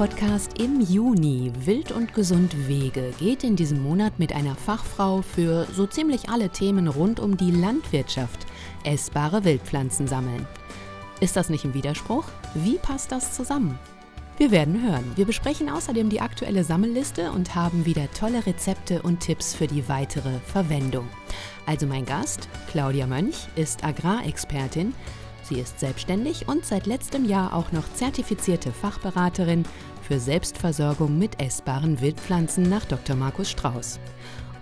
Podcast im Juni. Wild und gesund Wege geht in diesem Monat mit einer Fachfrau für so ziemlich alle Themen rund um die Landwirtschaft. Essbare Wildpflanzen sammeln. Ist das nicht ein Widerspruch? Wie passt das zusammen? Wir werden hören. Wir besprechen außerdem die aktuelle Sammelliste und haben wieder tolle Rezepte und Tipps für die weitere Verwendung. Also mein Gast, Claudia Mönch, ist Agrarexpertin. Sie ist selbstständig und seit letztem Jahr auch noch zertifizierte Fachberaterin für Selbstversorgung mit essbaren Wildpflanzen nach Dr. Markus Strauß.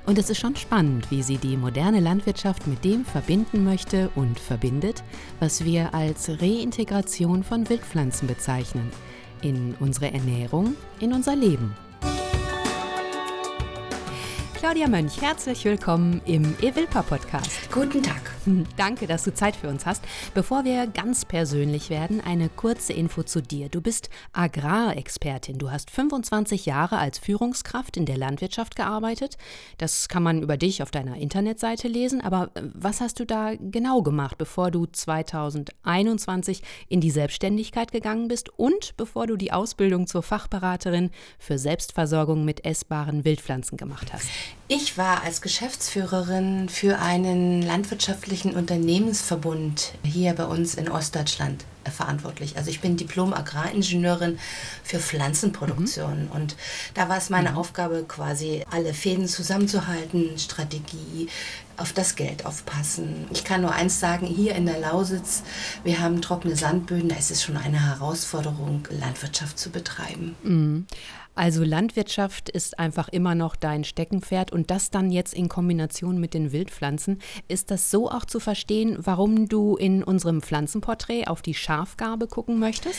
Und es ist schon spannend, wie sie die moderne Landwirtschaft mit dem verbinden möchte und verbindet, was wir als Reintegration von Wildpflanzen bezeichnen – in unsere Ernährung, in unser Leben. Claudia Mönch, herzlich willkommen im Evilpa Podcast. Guten Tag. Hm, danke, dass du Zeit für uns hast. Bevor wir ganz persönlich werden, eine kurze Info zu dir. Du bist Agrarexpertin. Du hast 25 Jahre als Führungskraft in der Landwirtschaft gearbeitet. Das kann man über dich auf deiner Internetseite lesen. Aber äh, was hast du da genau gemacht, bevor du 2021 in die Selbstständigkeit gegangen bist und bevor du die Ausbildung zur Fachberaterin für Selbstversorgung mit essbaren Wildpflanzen gemacht hast? Ich war als Geschäftsführerin für einen landwirtschaftlichen Unternehmensverbund hier bei uns in Ostdeutschland äh, verantwortlich. Also ich bin Diplom-Agraringenieurin für Pflanzenproduktion mhm. und da war es meine mhm. Aufgabe quasi alle Fäden zusammenzuhalten, Strategie, auf das Geld aufpassen. Ich kann nur eins sagen, hier in der Lausitz, wir haben trockene Sandböden, da ist es schon eine Herausforderung, Landwirtschaft zu betreiben. Mhm. Also Landwirtschaft ist einfach immer noch dein Steckenpferd und das dann jetzt in Kombination mit den Wildpflanzen. Ist das so auch zu verstehen, warum du in unserem Pflanzenporträt auf die Schafgarbe gucken möchtest?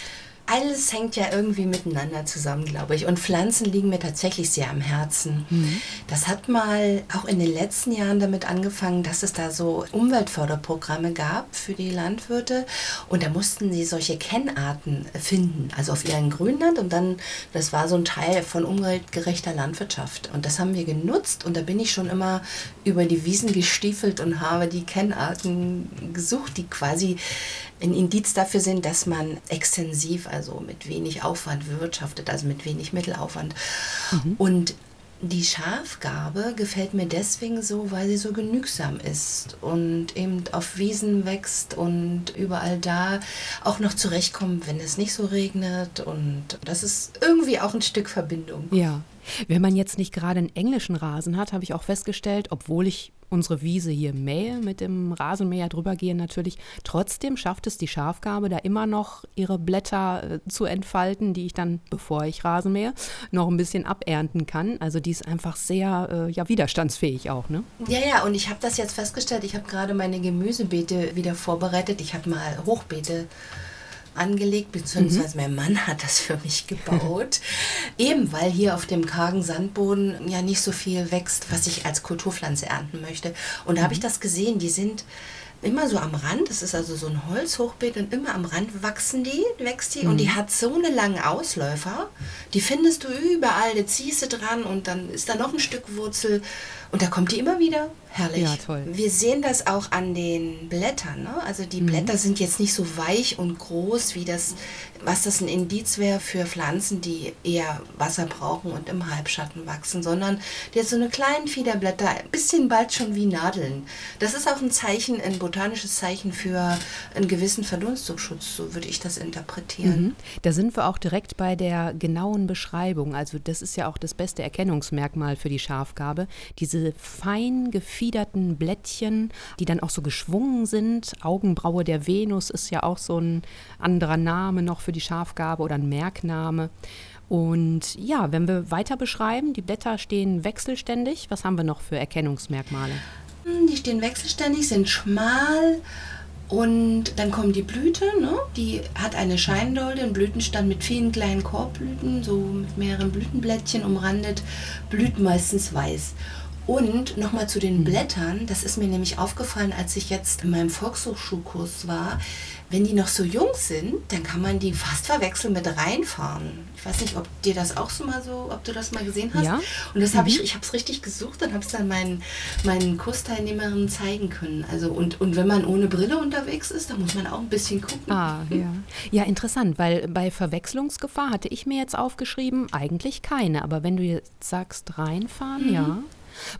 Alles hängt ja irgendwie miteinander zusammen, glaube ich. Und Pflanzen liegen mir tatsächlich sehr am Herzen. Mhm. Das hat mal auch in den letzten Jahren damit angefangen, dass es da so Umweltförderprogramme gab für die Landwirte. Und da mussten sie solche Kennarten finden, also auf ihren Grünland. Und dann, das war so ein Teil von umweltgerechter Landwirtschaft. Und das haben wir genutzt. Und da bin ich schon immer über die Wiesen gestiefelt und habe die Kennarten gesucht, die quasi ein Indiz dafür sind, dass man extensiv, also mit wenig Aufwand wirtschaftet, also mit wenig Mittelaufwand. Mhm. Und die Schafgarbe gefällt mir deswegen so, weil sie so genügsam ist und eben auf Wiesen wächst und überall da auch noch zurechtkommt, wenn es nicht so regnet. Und das ist irgendwie auch ein Stück Verbindung. Ja. Wenn man jetzt nicht gerade einen englischen Rasen hat, habe ich auch festgestellt, obwohl ich unsere Wiese hier mähe, mit dem Rasenmäher drüber gehen natürlich. Trotzdem schafft es die Schafgarbe da immer noch ihre Blätter äh, zu entfalten, die ich dann, bevor ich Rasen mähe, noch ein bisschen abernten kann. Also die ist einfach sehr äh, ja, widerstandsfähig auch. Ne? Ja, ja, und ich habe das jetzt festgestellt. Ich habe gerade meine Gemüsebeete wieder vorbereitet. Ich habe mal Hochbeete angelegt, beziehungsweise mhm. mein Mann hat das für mich gebaut. Eben weil hier auf dem kargen Sandboden ja nicht so viel wächst, was ich als Kulturpflanze ernten möchte. Und da mhm. habe ich das gesehen, die sind immer so am Rand, das ist also so ein Holzhochbeet und immer am Rand wachsen die, wächst die mhm. und die hat so eine lange Ausläufer, die findest du überall, da ziehst du dran und dann ist da noch ein Stück Wurzel und da kommt die immer wieder. Herrlich. Ja, toll. Wir sehen das auch an den Blättern. Ne? Also die mhm. Blätter sind jetzt nicht so weich und groß, wie das, was das ein Indiz wäre für Pflanzen, die eher Wasser brauchen und im Halbschatten wachsen, sondern die hat so eine kleinen Fiederblätter, ein bisschen bald schon wie Nadeln. Das ist auch ein Zeichen, ein botanisches Zeichen für einen gewissen Verdunstungsschutz, so würde ich das interpretieren. Mhm. Da sind wir auch direkt bei der genauen Beschreibung. Also das ist ja auch das beste Erkennungsmerkmal für die Schafgabe. Diese fein gefiederten Blättchen, die dann auch so geschwungen sind. Augenbraue der Venus ist ja auch so ein anderer Name noch für die Schafgabe oder ein Merkname. Und ja, wenn wir weiter beschreiben, die Blätter stehen wechselständig. Was haben wir noch für Erkennungsmerkmale? Hm, die stehen wechselständig, sind schmal und dann kommt die Blüte, ne? die hat eine Scheindolde, einen Blütenstand mit vielen kleinen Korbblüten, so mit mehreren Blütenblättchen umrandet, blüht meistens weiß. Und nochmal zu den Blättern, das ist mir nämlich aufgefallen, als ich jetzt in meinem Volkshochschulkurs war. Wenn die noch so jung sind, dann kann man die fast verwechseln mit reinfahren. Ich weiß nicht, ob dir das auch so mal so, ob du das mal gesehen hast. Ja. Und das habe Mhm. ich, ich habe es richtig gesucht und habe es dann meinen, meinen Kursteilnehmerinnen zeigen können. Also und, und wenn man ohne Brille unterwegs ist, dann muss man auch ein bisschen gucken. Ah, ja. Ja, interessant, weil bei Verwechslungsgefahr hatte ich mir jetzt aufgeschrieben, eigentlich keine. Aber wenn du jetzt sagst, reinfahren, ja.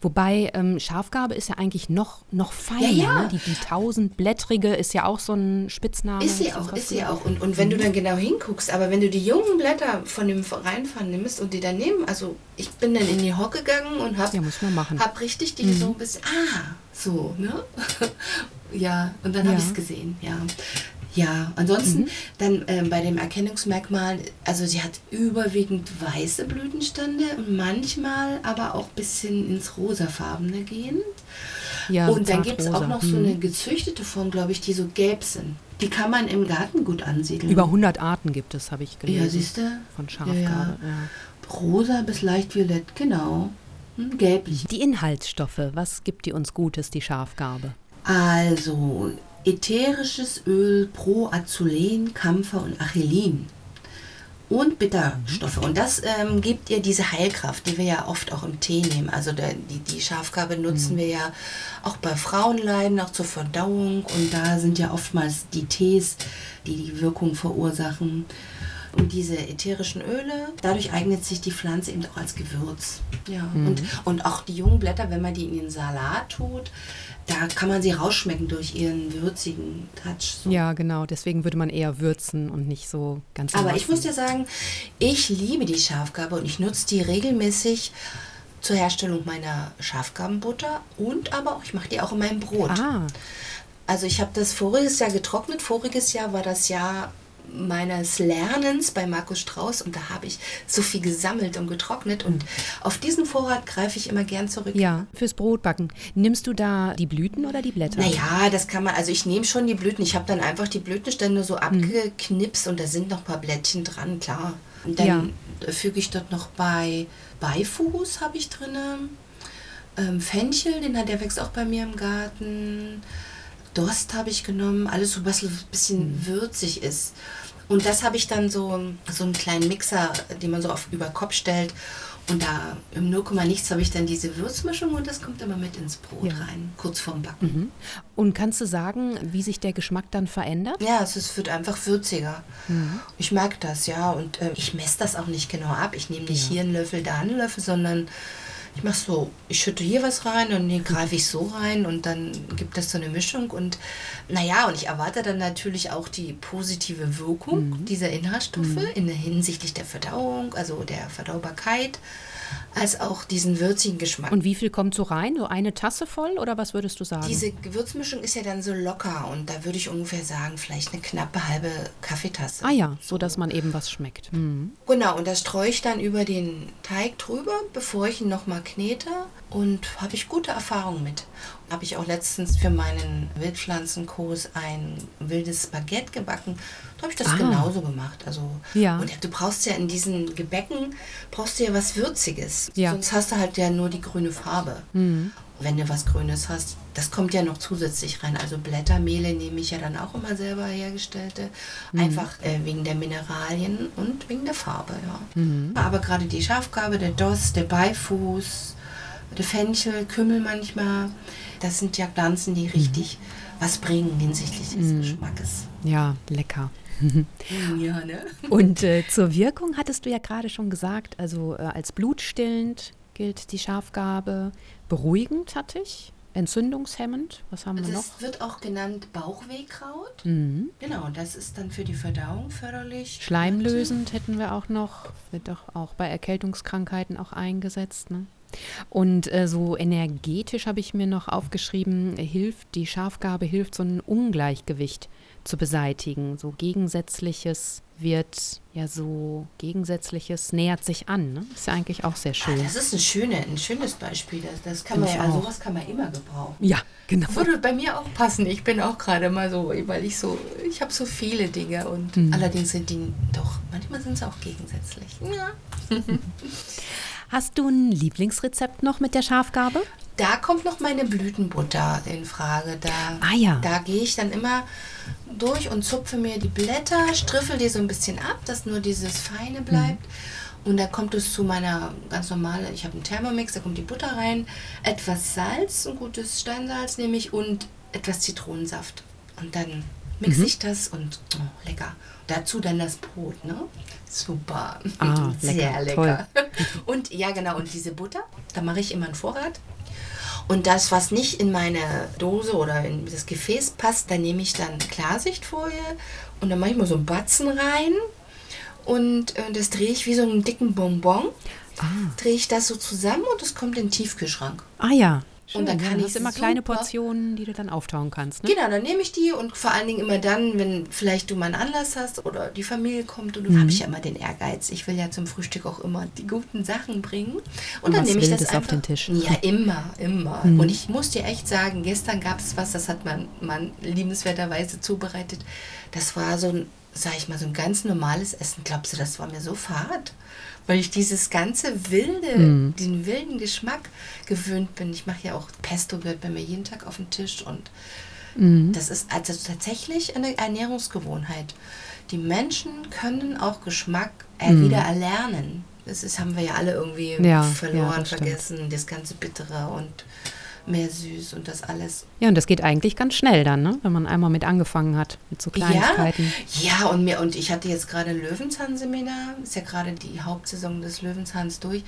Wobei ähm, Schafgarbe ist ja eigentlich noch, noch feiner. Ja, ja. Ne? Die, die tausendblättrige ist ja auch so ein Spitzname. Ist sie auch, ist sie auch. Und, und wenn du dann genau hinguckst, aber wenn du die jungen Blätter von dem Reinfahren nimmst und die daneben, also ich bin dann in die Hocke gegangen und habe Ja, muss man machen. hab richtig die so ein bisschen, ah, so, ne? ja, und dann habe Ja. ich es gesehen, ja. Ja, ansonsten dann ähm, bei dem Erkennungsmerkmal, also sie hat überwiegend weiße Blütenstände und manchmal aber auch ein bisschen ins rosafarbene gehen. Ja, so und dann gibt es auch noch so Mhm. eine gezüchtete Form, glaube ich, die so gelb sind. Die kann man im Garten gut ansiedeln. Über 100 Arten gibt es, habe ich gelesen. Ja, siehst du? Von Schafgarbe. Ja, Ja, ja. Rosa bis leicht violett, genau. Hm, gelblich. Die Inhaltsstoffe, was gibt die uns Gutes, die Schafgarbe? Also, ätherisches Öl Proazulen, Kampfer und Achillin. Und Bitterstoffe. Und das ähm, gibt ihr diese Heilkraft, die wir ja oft auch im Tee nehmen. Also der, die, die Schafgarbe nutzen wir ja auch bei Frauenleiden, auch zur Verdauung. Und da sind ja oftmals die Tees, die die Wirkung verursachen. Und diese ätherischen Öle, dadurch eignet sich die Pflanze eben auch als Gewürz. Ja. Und, und auch die jungen Blätter, wenn man die in den Salat tut, da kann man sie rausschmecken durch ihren würzigen Touch. So. Ja, genau. Deswegen würde man eher würzen und nicht so ganz. Aber ich muss dir sagen, ich liebe die Schafgarbe und ich nutze die regelmäßig zur Herstellung meiner Schafgarbenbutter und aber auch, ich mache die auch in meinem Brot. Ah, Also ich habe das voriges Jahr getrocknet. Voriges Jahr war das Jahr meines Lernens bei Markus Strauß und da habe ich so viel gesammelt und getrocknet und auf diesen Vorrat greife ich immer gern zurück. ja, fürs Brotbacken. Nimmst du da die Blüten oder die Blätter? Naja, das kann man, also ich nehme schon die Blüten. Ich habe dann einfach die Blütenstände so abgeknipst und da sind noch ein paar Blättchen dran, klar. Und dann Ja. füge ich dort noch bei Beifuß habe ich drin. Ähm, Fenchel, den hat der wächst auch bei mir im Garten. Dost habe ich genommen, alles so was ein bisschen würzig ist. Und das habe ich dann so, so einen kleinen Mixer, den man so auf über Kopf stellt. Und da im 0, nichts habe ich dann diese Würzmischung und das kommt immer mit ins Brot Ja. rein, kurz vorm Backen. Mhm. Und kannst du sagen, wie sich der Geschmack dann verändert? Ja, es ist, wird einfach würziger. Ich mag das, ja. Und äh, ich messe das auch nicht genau ab. Ich nehme nicht hier einen Löffel, da einen Löffel, sondern ich mache so, ich schütte hier was rein und hier greife ich so rein und dann gibt das so eine Mischung. Und naja, und ich erwarte dann natürlich auch die positive Wirkung dieser Inhaltsstoffe in der hinsichtlich der Verdauung, also der Verdaubarkeit, als auch diesen würzigen Geschmack. Und wie viel kommt so rein? So eine Tasse voll oder was würdest du sagen? Diese Gewürzmischung ist ja dann so locker und da würde ich ungefähr sagen, vielleicht eine knappe halbe Kaffeetasse. ah ja, so dass man eben was schmeckt. Mhm. Genau, und das streue ich dann über den Teig drüber, bevor ich ihn nochmal knete und habe ich gute Erfahrungen mit. Habe ich auch letztens für meinen Wildpflanzenkurs ein wildes Baguette gebacken. Da habe ich das Ah. genauso gemacht. Also, Ja. Und du brauchst ja in diesen Gebäcken, brauchst du ja was Würziges. Ja. Sonst hast du halt ja nur die grüne Farbe. Wenn du was Grünes hast, das kommt ja noch zusätzlich rein. Also Blättermehle nehme ich ja dann auch immer selber hergestellte. Einfach äh, wegen der Mineralien und wegen der Farbe, ja. Aber gerade die Schafgarbe, der Doss, der Beifuß, der Fenchel, Kümmel manchmal, das sind ja Pflanzen, die richtig was bringen hinsichtlich des Geschmackes. Ja, lecker. Ja, ne? Und äh, zur Wirkung hattest du ja gerade schon gesagt, also äh, als blutstillend gilt die Schafgarbe. Beruhigend hatte ich, entzündungshemmend. Was haben wir noch? Das wird auch genannt Bauchwehkraut. Mhm. Genau, das ist dann für die Verdauung förderlich. Schleimlösend hätten wir auch noch, wird doch auch bei Erkältungskrankheiten auch eingesetzt. Ne? Und äh, so energetisch habe ich mir noch aufgeschrieben, hilft, die Schafgarbe hilft, so ein Ungleichgewicht zu beseitigen. So Gegensätzliches wird ja so Gegensätzliches nähert sich an. Ne? Ist ja eigentlich auch sehr Ah, schön. das ist ein, schöne, ein schönes Beispiel. Das, das kann man ja, also auch. sowas kann man immer gebrauchen. Ja, genau. Würde bei mir auch passen. Ich bin auch gerade mal so, weil ich so, ich habe so viele Dinge und Mhm. allerdings sind die doch, manchmal sind sie auch gegensätzlich. Ja. Hast du ein Lieblingsrezept noch mit der Schafgarbe? da kommt noch meine Blütenbutter in Frage. Da, ah, ja. da gehe ich dann immer durch und zupfe mir die Blätter, striffel die so ein bisschen ab, dass nur dieses Feine bleibt. Mhm. Und da kommt es zu meiner ganz normale, ich habe einen Thermomix, da kommt die Butter rein, etwas Salz, ein gutes Steinsalz nehme ich und etwas Zitronensaft. Und dann mixe mhm. ich das und oh, lecker. Dazu dann das Brot, ne? Super. Ah, Sehr lecker. lecker. Und ja, genau, und diese Butter, da mache ich immer einen Vorrat. Und das, was nicht in meine Dose oder in das Gefäß passt, da nehme ich dann Klarsichtfolie und dann mache ich mal so einen Batzen rein und äh, das drehe ich wie so einen dicken Bonbon. Ah. Drehe ich das so zusammen und es kommt in den Tiefkühlschrank. Ah ja. Schön, und dann kann ja, ich immer kleine Portionen, die du dann auftauen kannst. Ne? Genau, dann nehme ich die und vor allen Dingen immer dann, wenn vielleicht du mal einen Anlass hast oder die Familie kommt und dann mhm. habe ich ja immer den Ehrgeiz. Ich will ja zum Frühstück auch immer die guten Sachen bringen. Und, und dann nehme ich das einfach, auf den Tisch. Ja, immer, immer. Mhm. Und ich muss dir echt sagen, gestern gab es was, das hat mein Mann liebenswerterweise zubereitet. Das war so ein, sag ich mal, so ein ganz normales Essen. Glaubst du, das war mir so fad? Weil ich dieses ganze wilde, mm. diesen wilden Geschmack gewöhnt bin. Ich mache ja auch Pesto gehört bei mir jeden Tag auf den Tisch und mm. das ist also tatsächlich eine Ernährungsgewohnheit. Die Menschen können auch Geschmack mm. wieder erlernen. Das ist, haben wir ja alle irgendwie ja, verloren, ja, vergessen, das ganze Bittere und mehr süß und das alles. Ja, und das geht eigentlich ganz schnell dann, ne? wenn man einmal mit angefangen hat, mit so Kleinigkeiten. Ja, ja und, mir, und ich hatte jetzt gerade ein Löwenzahn-Seminar, ist ja gerade die Hauptsaison des Löwenzahns durch.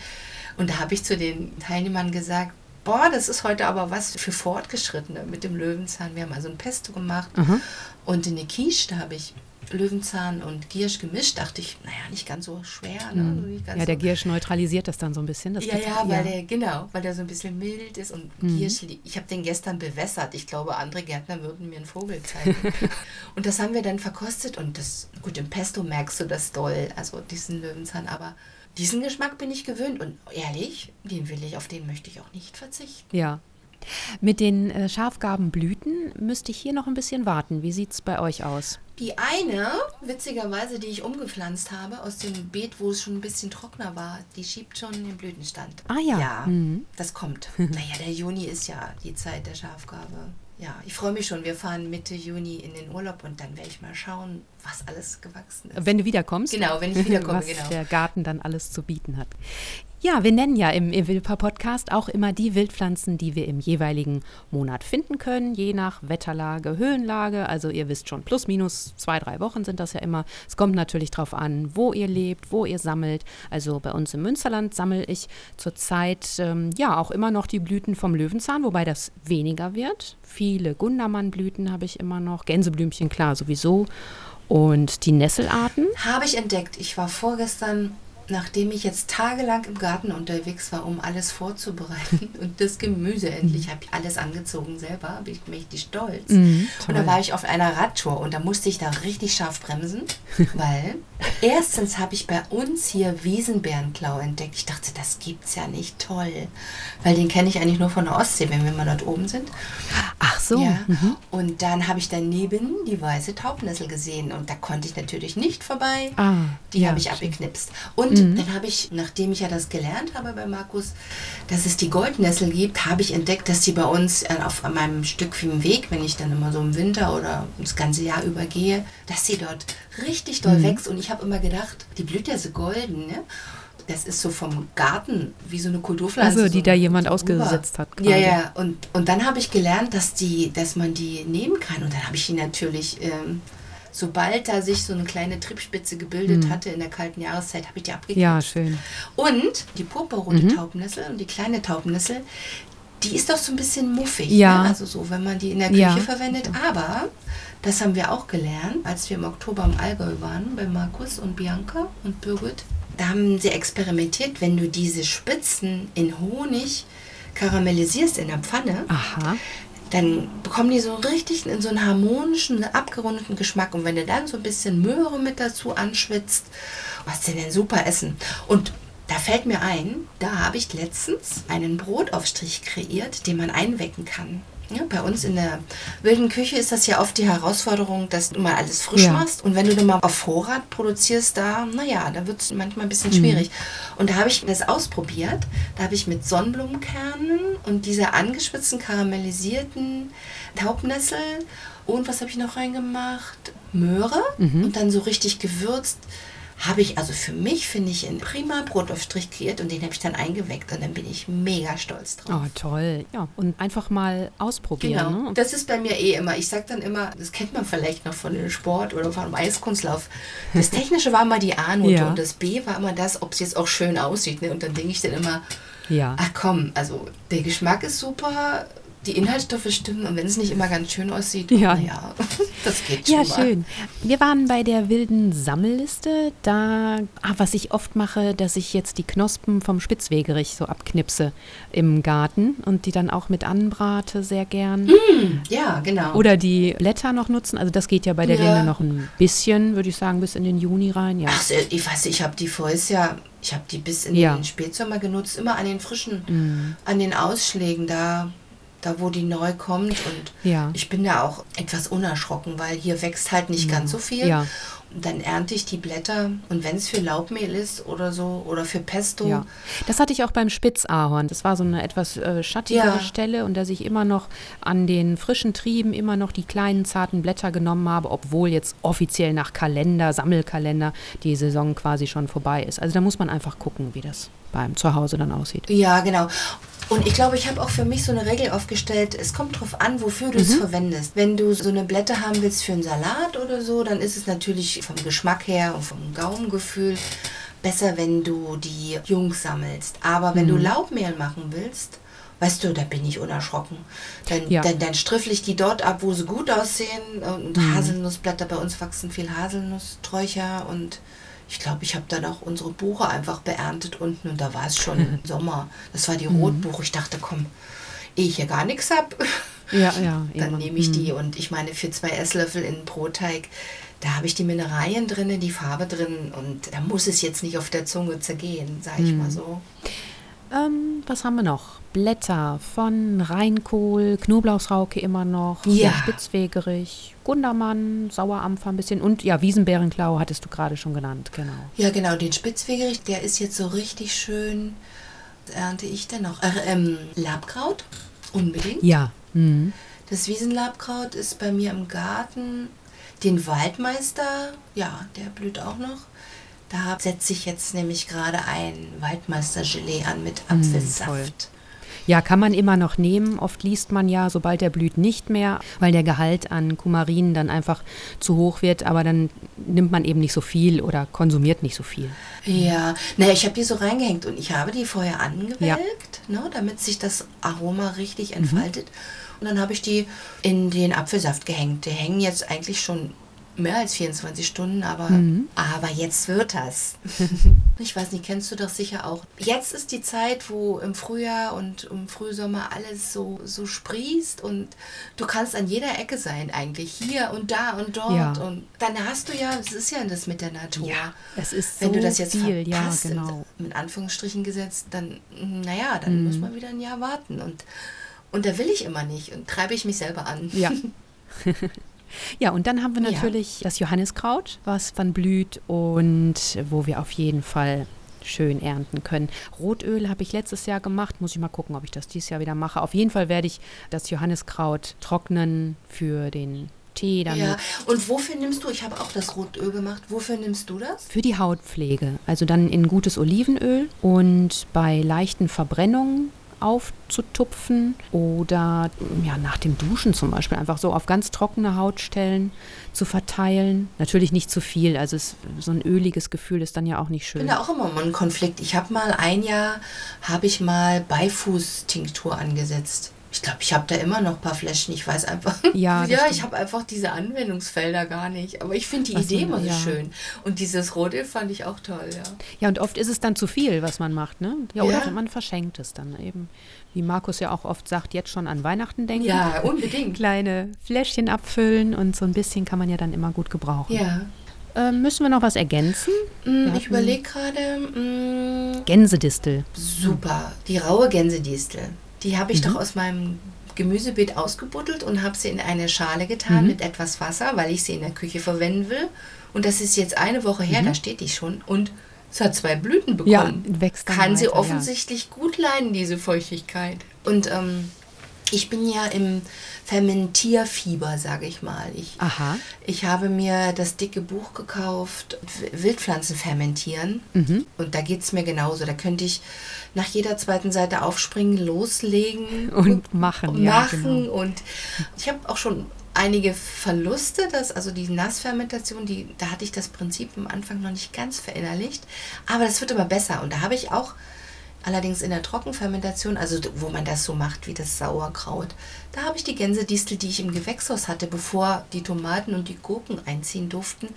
Und da habe ich zu den Teilnehmern gesagt, boah, das ist heute aber was für Fortgeschrittene mit dem Löwenzahn. Wir haben also ein Pesto gemacht mhm. und in der Quiche, da habe ich Löwenzahn und Giersch gemischt, dachte ich, naja, nicht ganz so schwer. Ne? Mhm. Ja, der Giersch neutralisiert das dann so ein bisschen. ja, ja, weil der, genau, weil der so ein bisschen mild ist und mhm. Giersch, ich habe den gestern bewässert. Ich glaube, andere Gärtner würden mir einen Vogel zeigen. und das haben wir dann verkostet und das, gut, im Pesto merkst du das doll, also diesen Löwenzahn, aber diesen Geschmack bin ich gewöhnt und ehrlich, den will ich, auf den möchte ich auch nicht verzichten. Ja, mit den äh, Schafgarbenblüten müsste ich hier noch ein bisschen warten. Wie sieht es bei euch aus? Die eine, witzigerweise, die ich umgepflanzt habe, aus dem Beet, wo es schon ein bisschen trockener war, die schiebt schon den Blütenstand. Ah ja. Ja, mhm. das kommt. naja, der Juni ist ja die Zeit der Schafgabe. Ja, ich freue mich schon. Wir fahren Mitte Juni in den Urlaub und dann werde ich mal schauen, was alles gewachsen ist. Wenn du wiederkommst? Genau, wenn ich wiederkomme, was genau. der Garten dann alles zu bieten hat. Ja, wir nennen ja im Evilpa Podcast auch immer die Wildpflanzen, die wir im jeweiligen Monat finden können, je nach Wetterlage, Höhenlage. Also ihr wisst schon, plus minus zwei, drei Wochen sind das ja immer. Es kommt natürlich darauf an, wo ihr lebt, wo ihr sammelt. Also bei uns im Münsterland sammle ich zurzeit ähm, ja auch immer noch die Blüten vom Löwenzahn, wobei das weniger wird. Viele Gundermannblüten habe ich immer noch, Gänseblümchen klar sowieso. Und die Nesselarten? Habe ich entdeckt. Ich war vorgestern nachdem ich jetzt tagelang im Garten unterwegs war, um alles vorzubereiten und das Gemüse endlich, habe ich alles angezogen selber, habe ich mächtig stolz. Mhm, und da war ich auf einer Radtour und da musste ich da richtig scharf bremsen, weil erstens habe ich bei uns hier Wiesenbärenklau entdeckt. Ich dachte, das gibt's ja nicht toll, weil den kenne ich eigentlich nur von der Ostsee, wenn wir mal dort oben sind. So. Ja. Mhm. Und dann habe ich daneben die weiße Taubnessel gesehen und da konnte ich natürlich nicht vorbei. Ah, die ja, habe ich abgeknipst. Und Mhm. Dann habe ich, nachdem ich ja das gelernt habe bei Markus, dass es die Goldnessel gibt, habe ich entdeckt, dass die bei uns äh, auf meinem Stück vom Weg, wenn ich dann immer so im Winter oder das ganze Jahr übergehe, dass sie dort richtig doll mhm. wächst. Und ich habe immer gedacht, die blüht ja so golden, ne? Das ist so vom Garten wie so eine Kulturpflanze. Also die so da jemand so ausgesetzt hat. Quasi. Ja, ja. Und, und dann habe ich gelernt, dass, die, dass man die nehmen kann. Und dann habe ich die natürlich ähm, sobald da sich so eine kleine Triebspitze gebildet mhm. hatte in der kalten Jahreszeit, habe ich die abgekriegt. Ja, schön. Und die purpurrote mhm. Taubennessel und die kleine Taubennessel, die ist doch so ein bisschen muffig. Ja. Ne? Also so, wenn man die in der Küche ja. verwendet. Aber das haben wir auch gelernt, als wir im Oktober im Allgäu waren, bei Markus und Bianca und Birgit. Da haben sie experimentiert, wenn du diese Spitzen in Honig karamellisierst in der Pfanne, Aha dann bekommen die so richtig in so einen harmonischen, abgerundeten Geschmack. Und wenn du dann so ein bisschen Möhre mit dazu anschwitzt, was denn denn super essen? Und da fällt mir ein, da habe ich letztens einen Brotaufstrich kreiert, den man einwecken kann. Ja, bei uns in der wilden Küche ist das ja oft die Herausforderung, dass du mal alles frisch Ja. machst. Und wenn du dann mal auf Vorrat produzierst, da, naja, da wird es manchmal ein bisschen schwierig. Mhm. Und da habe ich das ausprobiert. Da habe ich mit Sonnenblumenkernen und dieser angespitzten, karamellisierten Taubnessel und was habe ich noch reingemacht? Möhre Mhm. und dann so richtig gewürzt. Habe ich, also für mich finde ich einen prima Brotaufstrich kreiert und den habe ich dann eingeweckt und dann bin ich mega stolz drauf. Oh, toll. Ja, und einfach mal ausprobieren. Genau. Ne? Das ist bei mir eh immer. Ich sage dann immer, das kennt man vielleicht noch von dem Sport oder vom Eiskunstlauf. Das Technische war immer die A-Note Ja. und das B war immer das, ob es jetzt auch schön aussieht. Ne? Und dann denke ich dann immer, Ja. ach komm, also der Geschmack ist super, die Inhaltsstoffe stimmen und wenn es nicht immer ganz schön aussieht, Ja. naja, das geht schon Ja, mal. schön. Wir waren bei der wilden Sammelliste. Da, ah, was ich oft mache, dass ich jetzt die Knospen vom Spitzwegerich so abknipse im Garten und die dann auch mit anbrate sehr gern. Ja, genau. Oder die Blätter noch nutzen. Also das geht ja bei der Ja. Linde noch ein bisschen, würde ich sagen, bis in den Juni rein. Ja. Ach, so, ich weiß, ich habe die voriges Jahr, ich habe die bis in Ja. Mhm. den Spätsommer genutzt, immer an den frischen, an den Ausschlägen, da, da wo die neu kommt. Und Ja. ich bin da auch etwas unerschrocken, weil hier wächst halt nicht ganz so viel. Ja. Und dann ernte ich die Blätter und wenn es für Laubmehl ist oder so oder für Pesto, Ja, das hatte ich auch beim Spitzahorn. Das war so eine etwas äh, schattigere Ja. Stelle und dass ich immer noch an den frischen Trieben immer noch die kleinen zarten Blätter genommen habe, obwohl jetzt offiziell nach Kalender, Sammelkalender die Saison quasi schon vorbei ist. Also da muss man einfach gucken, wie das beim Zuhause dann aussieht. Ja, genau. Und ich glaube, ich habe auch für mich so eine Regel aufgestellt, es kommt drauf an, wofür du Mhm. es verwendest. Wenn du so eine Blätter haben willst für einen Salat oder so, dann ist es natürlich vom Geschmack her und vom Gaumengefühl besser, wenn du die jung sammelst. Aber wenn du Mhm. Laubmehl machen willst, weißt du, da bin ich unerschrocken. Dann, Ja. dann, dann striffel ich die dort ab, wo sie gut aussehen. Und Mhm. Haselnussblätter, bei uns wachsen viel Haselnussträucher und ich glaube, ich habe dann auch unsere Buche einfach beerntet unten und da war es schon Sommer. Das war die Mhm. Rotbuche. Ich dachte, komm, ehe ich hier gar nichts habe, Ja, ja. dann nehme ich Mhm. die. Und ich meine, für zwei Esslöffel in Brotteig, da habe ich die Mineralien drin, die Farbe drin und da muss es jetzt nicht auf der Zunge zergehen, sage ich Mhm. mal so. Ähm, was haben wir noch? Blätter von Reinkohl, Knoblauchsrauke immer noch, Ja. Spitzwegerich, Gundermann, Sauerampfer ein bisschen und ja, Wiesenbärenklau hattest du gerade schon genannt, genau. Ja, genau, den Spitzwegerich, der ist jetzt so richtig schön. Ernte ich denn noch? Äh, ähm, Labkraut, unbedingt. Ja. Mhm. Das Wiesenlabkraut ist bei mir im Garten. Den Waldmeister, ja, der blüht auch noch. Da setze ich jetzt nämlich gerade ein Waldmeister-Gelee an mit toll. Apfelsaft. Ja, kann man immer noch nehmen. Oft liest man ja, sobald der blüht, nicht mehr, weil der Gehalt an Kumarin dann einfach zu hoch wird. Aber dann nimmt man eben nicht so viel oder konsumiert nicht so viel. Ja, naja, ich habe die so reingehängt und ich habe die vorher angewelkt, ne, damit sich das Aroma richtig entfaltet. Und dann habe ich die in den Apfelsaft gehängt. Die hängen jetzt eigentlich schon mehr als 24 Stunden, aber, aber jetzt wird das. ich weiß nicht, kennst du das sicher auch. Jetzt ist die Zeit, wo im Frühjahr und im Frühsommer alles so, so sprießt und du kannst an jeder Ecke sein eigentlich. Hier und da und dort. Ja. Und dann hast du ja, es ist ja das mit der Natur. es ist Wenn so du das jetzt viel. Ja, verpasst, genau. mit Anführungsstrichen gesetzt, dann, naja, dann muss man wieder ein Jahr warten. Und, und da will ich immer nicht und treibe ich mich selber an. Ja. Ja, und dann haben wir Ja. natürlich das Johanniskraut, was dann blüht und wo wir auf jeden Fall schön ernten können. Rotöl habe ich letztes Jahr gemacht, muss ich mal gucken, ob ich das dieses Jahr wieder mache. Auf jeden Fall werde ich das Johanniskraut trocknen für den Tee damit. Ja, und wofür nimmst du, ich habe auch das Rotöl gemacht, wofür nimmst du das? Für die Hautpflege, also dann in gutes Olivenöl und bei leichten Verbrennungen aufzutupfen oder ja, nach dem Duschen zum Beispiel einfach so auf ganz trockene Hautstellen zu verteilen. Natürlich nicht zu viel, also es, so ein öliges Gefühl ist dann ja auch nicht Ich schön. bin da auch immer mal ein Konflikt. Ich habe mal ein Jahr, habe ich mal Beifußtinktur angesetzt. Ich glaube, ich habe da immer noch ein paar Fläschchen. Ich weiß einfach. Ja, ja ich habe einfach diese Anwendungsfelder gar nicht. Aber ich finde die so, Idee immer so ja. schön. Und dieses Rotöl fand ich auch toll, ja. Ja, und oft ist es dann zu viel, was man macht, ne? Ja, oder Ja. man verschenkt es dann eben. Wie Markus ja auch oft sagt, jetzt schon an Weihnachten denken. Ja, unbedingt. Kleine Fläschchen abfüllen und so ein bisschen kann man ja dann immer gut gebrauchen. Ja. Ähm, müssen wir noch was ergänzen? Mm, Wir Ich überlege gerade, mm, Gänsedistel. super, die raue Gänsedistel. Die habe ich doch aus meinem Gemüsebeet ausgebuddelt und habe sie in eine Schale getan mhm. mit etwas Wasser, weil ich sie in der Küche verwenden will. Und das ist jetzt eine Woche her, mhm. da steht die schon. Und es hat zwei Blüten bekommen. Ja, wächst Kann weiter, sie offensichtlich ja. gut leiden, diese Feuchtigkeit. Und ähm, ich bin ja im Fermentierfieber, sage ich mal. Ich, Aha. ich habe mir das dicke Buch gekauft, Wildpflanzen fermentieren. Mhm. Und da geht es mir genauso. Da könnte ich nach jeder zweiten Seite aufspringen, loslegen und, und machen. Und, ja, machen. Genau. Und ich habe auch schon einige Verluste, dass, also die Nassfermentation, die, da hatte ich das Prinzip am Anfang noch nicht ganz verinnerlicht. Aber das wird immer besser. Und da habe ich auch Allerdings in der Trockenfermentation, also wo man das so macht wie das Sauerkraut, da habe ich die Gänsedistel, die ich im Gewächshaus hatte, bevor die Tomaten und die Gurken einziehen durften,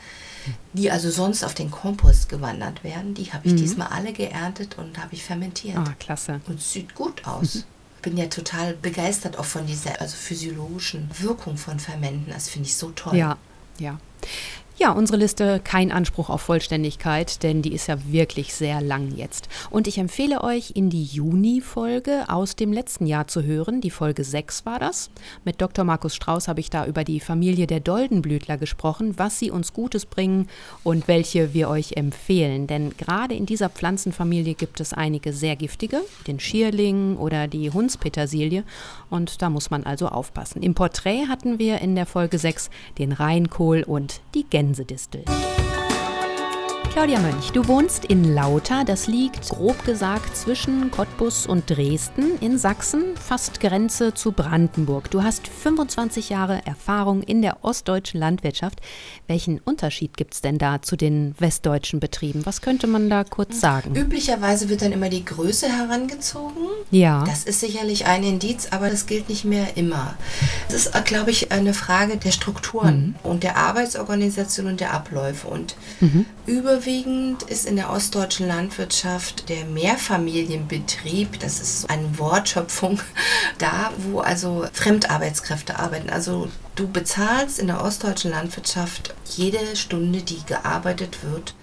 die also sonst auf den Kompost gewandert werden, die habe ich mhm. diesmal alle geerntet und habe ich fermentiert. Ah, klasse. Und es sieht gut aus. Mhm. Bin ja total begeistert auch von dieser also physiologischen Wirkung von Fermenten. Das finde ich so toll. Ja, ja. Ja, unsere Liste kein Anspruch auf Vollständigkeit, denn die ist ja wirklich sehr lang jetzt. Und ich empfehle euch, in die Juni-Folge aus dem letzten Jahr zu hören. Die Folge 6 war das. Mit Dr. Markus Strauß habe ich da über die Familie der Doldenblütler gesprochen, was sie uns Gutes bringen und welche wir euch empfehlen. Denn gerade in dieser Pflanzenfamilie gibt es einige sehr giftige, den Schierling oder die Hundspetersilie. Und da muss man also aufpassen. Im Porträt hatten wir in der Folge 6 den Rheinkohl und die Gänse. Gänsedistel. Claudia Mönch, du wohnst in Lauter. Das liegt grob gesagt zwischen Cottbus und Dresden in Sachsen, fast Grenze zu Brandenburg. Du hast 25 Jahre Erfahrung in der ostdeutschen Landwirtschaft. Welchen Unterschied gibt es denn da zu den westdeutschen Betrieben? Was könnte man da kurz sagen? Üblicherweise wird dann immer die Größe herangezogen. Ja. Das ist sicherlich ein Indiz, aber das gilt nicht mehr immer. Es ist, glaube ich, eine Frage der Strukturen mhm. und der Arbeitsorganisation und der Abläufe. Und mhm. über Überwiegend ist in der ostdeutschen Landwirtschaft der Mehrfamilienbetrieb, das ist eine Wortschöpfung, da, wo also Fremdarbeitskräfte arbeiten. Also du bezahlst in der ostdeutschen Landwirtschaft jede Stunde, die gearbeitet wird,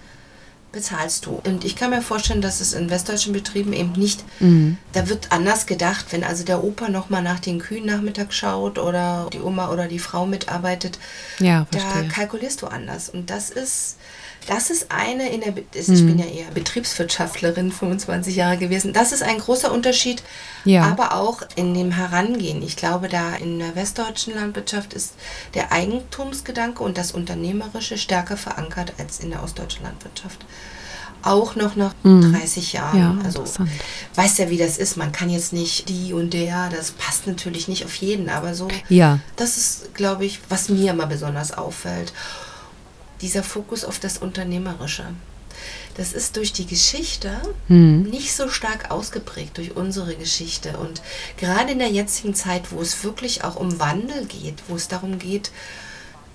bezahlst du. Und ich kann mir vorstellen, dass es in westdeutschen Betrieben eben nicht, mhm. da wird anders gedacht, wenn also der Opa nochmal nach den Kühen Nachmittag schaut oder die Oma oder die Frau mitarbeitet, ja, da kalkulierst du anders. Und das ist das ist eine in der, ich bin hm. ja eher Betriebswirtschaftlerin, 25 Jahre gewesen. Das ist ein großer Unterschied, ja. aber auch in dem Herangehen. Ich glaube, da in der westdeutschen Landwirtschaft ist der Eigentumsgedanke und das Unternehmerische stärker verankert als in der ostdeutschen Landwirtschaft. Auch noch nach mhm. 30 Jahren. Ja, also weißt ja, wie das ist. Man kann jetzt nicht die und der, das passt natürlich nicht auf jeden, aber so. Ja. Das ist, glaube ich, was mir immer besonders auffällt dieser Fokus auf das Unternehmerische. Das ist durch die Geschichte mhm. nicht so stark ausgeprägt, durch unsere Geschichte. Und gerade in der jetzigen Zeit, wo es wirklich auch um Wandel geht, wo es darum geht,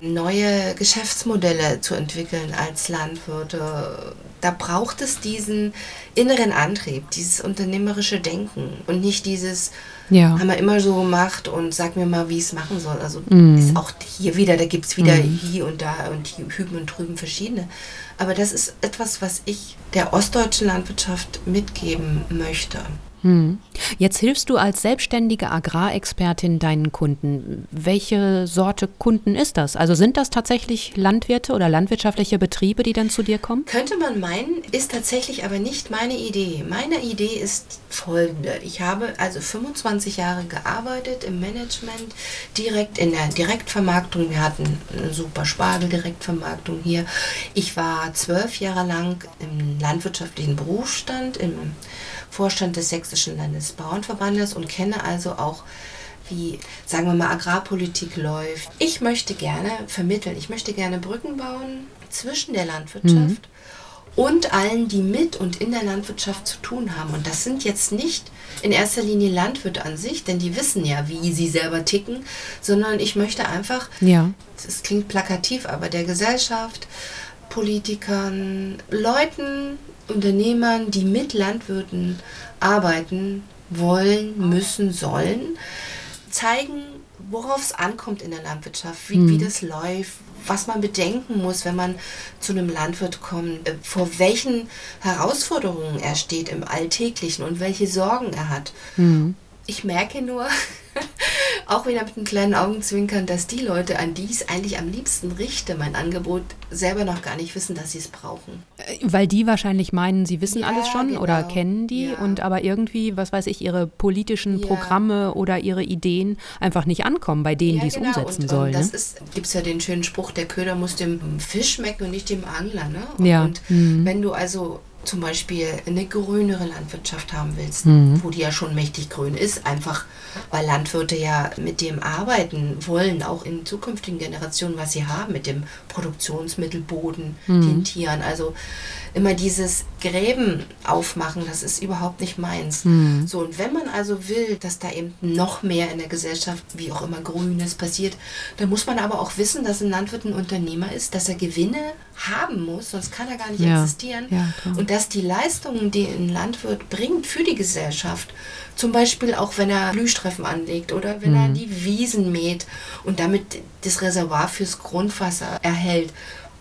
neue Geschäftsmodelle zu entwickeln als Landwirte, da braucht es diesen inneren Antrieb, dieses unternehmerische Denken und nicht dieses, ja. haben wir immer so gemacht und sag mir mal, wie ich es machen soll. Also mm. ist auch hier wieder, da gibt es wieder mm. hier und da und hier hüben und drüben verschiedene. Aber das ist etwas, was ich der ostdeutschen Landwirtschaft mitgeben möchte. Hm. Jetzt hilfst du als selbstständige Agrarexpertin deinen Kunden. Welche Sorte Kunden ist das? Also sind das tatsächlich Landwirte oder landwirtschaftliche Betriebe, die dann zu dir kommen? Könnte man meinen, ist tatsächlich aber nicht meine Idee. Meine Idee ist folgende. Ich habe also 25 Jahre gearbeitet im Management, direkt in der Direktvermarktung. Wir hatten eine super Spargel-Direktvermarktung hier. Ich war zwölf Jahre lang im landwirtschaftlichen Berufsstand, im Vorstand des Sächsischen Landesbauernverbandes und kenne also auch, wie, sagen wir mal, Agrarpolitik läuft. Ich möchte gerne vermitteln, ich möchte gerne Brücken bauen zwischen der Landwirtschaft mhm. und allen, die mit und in der Landwirtschaft zu tun haben. Und das sind jetzt nicht in erster Linie Landwirte an sich, denn die wissen ja, wie sie selber ticken, sondern ich möchte einfach, ja. das klingt plakativ, aber der Gesellschaft, Politikern, Leuten, Unternehmern, die mit Landwirten arbeiten wollen, müssen, sollen, zeigen, worauf es ankommt in der Landwirtschaft, wie, mhm. wie das läuft, was man bedenken muss, wenn man zu einem Landwirt kommt, äh, vor welchen Herausforderungen er steht im Alltäglichen und welche Sorgen er hat. Mhm. Ich merke nur, auch wieder mit einem kleinen Augenzwinkern, dass die Leute, an die ich es eigentlich am liebsten richte, mein Angebot, selber noch gar nicht wissen, dass sie es brauchen. Äh, weil die wahrscheinlich meinen, sie wissen ja, alles schon genau. oder kennen die ja. und aber irgendwie, was weiß ich, ihre politischen ja. Programme oder ihre Ideen einfach nicht ankommen bei denen, die es genau. umsetzen und, sollen. Und das ne? gibt es ja den schönen Spruch, der Köder muss dem Fisch schmecken und nicht dem Angler. Ne? Und, ja. und mhm. wenn du also zum Beispiel eine grünere Landwirtschaft haben willst, mhm. wo die ja schon mächtig grün ist, einfach weil Landwirte ja mit dem arbeiten wollen, auch in zukünftigen Generationen, was sie haben, mit dem Produktionsmittelboden, mhm. den Tieren. Also immer dieses Gräben aufmachen, das ist überhaupt nicht meins. Mhm. So, und wenn man also will, dass da eben noch mehr in der Gesellschaft, wie auch immer Grünes passiert, dann muss man aber auch wissen, dass ein Landwirt ein Unternehmer ist, dass er Gewinne haben muss, sonst kann er gar nicht ja. existieren. Ja, und dass die Leistungen, die ein Landwirt bringt für die Gesellschaft, zum Beispiel auch wenn er Blühstreifen anlegt oder wenn mhm. er die Wiesen mäht und damit das Reservoir fürs Grundwasser erhält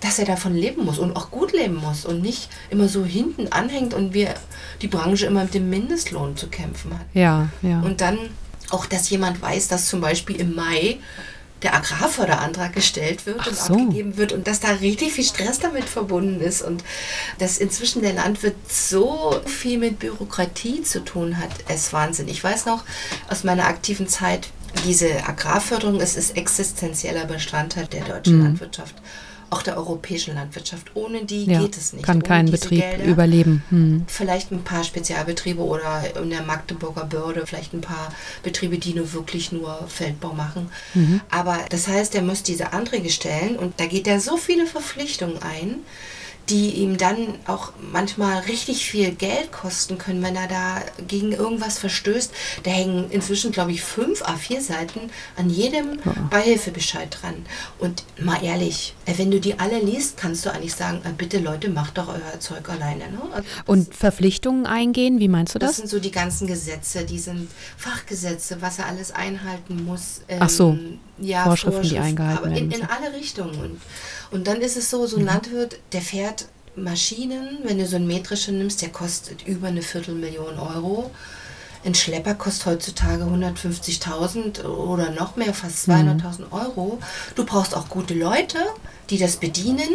dass er davon leben muss und auch gut leben muss und nicht immer so hinten anhängt und wir die Branche immer mit dem Mindestlohn zu kämpfen hat. Ja, ja. Und dann auch, dass jemand weiß, dass zum Beispiel im Mai der Agrarförderantrag gestellt wird Ach und so. abgegeben wird und dass da richtig viel Stress damit verbunden ist und dass inzwischen der Landwirt so viel mit Bürokratie zu tun hat, ist Wahnsinn. Ich weiß noch aus meiner aktiven Zeit, diese Agrarförderung ist, ist existenzieller Bestandteil der deutschen mhm. Landwirtschaft auch der europäischen Landwirtschaft. Ohne die ja, geht es nicht. Kann kein Betrieb Gelder, überleben. Hm. Vielleicht ein paar Spezialbetriebe oder in der Magdeburger Börde vielleicht ein paar Betriebe, die nur wirklich nur Feldbau machen. Mhm. Aber das heißt, er muss diese Anträge stellen und da geht er so viele Verpflichtungen ein die ihm dann auch manchmal richtig viel Geld kosten können, wenn er da gegen irgendwas verstößt. Da hängen inzwischen, glaube ich, fünf A4 Seiten an jedem ja. Beihilfebescheid dran. Und mal ehrlich, äh, wenn du die alle liest, kannst du eigentlich sagen, äh, bitte Leute, macht doch euer Zeug alleine. Ne? Also Und Verpflichtungen eingehen, wie meinst du das? Das sind so die ganzen Gesetze, die sind Fachgesetze, was er alles einhalten muss. Ähm, Ach so, ja, Vorschriften, Vorschriften, die eingehalten aber werden. In, in alle Richtungen. Und und dann ist es so, so ein mhm. Landwirt, der fährt Maschinen, wenn du so einen Metrische nimmst, der kostet über eine Viertelmillion Euro. Ein Schlepper kostet heutzutage 150.000 oder noch mehr, fast 200.000 mhm. Euro. Du brauchst auch gute Leute, die das bedienen,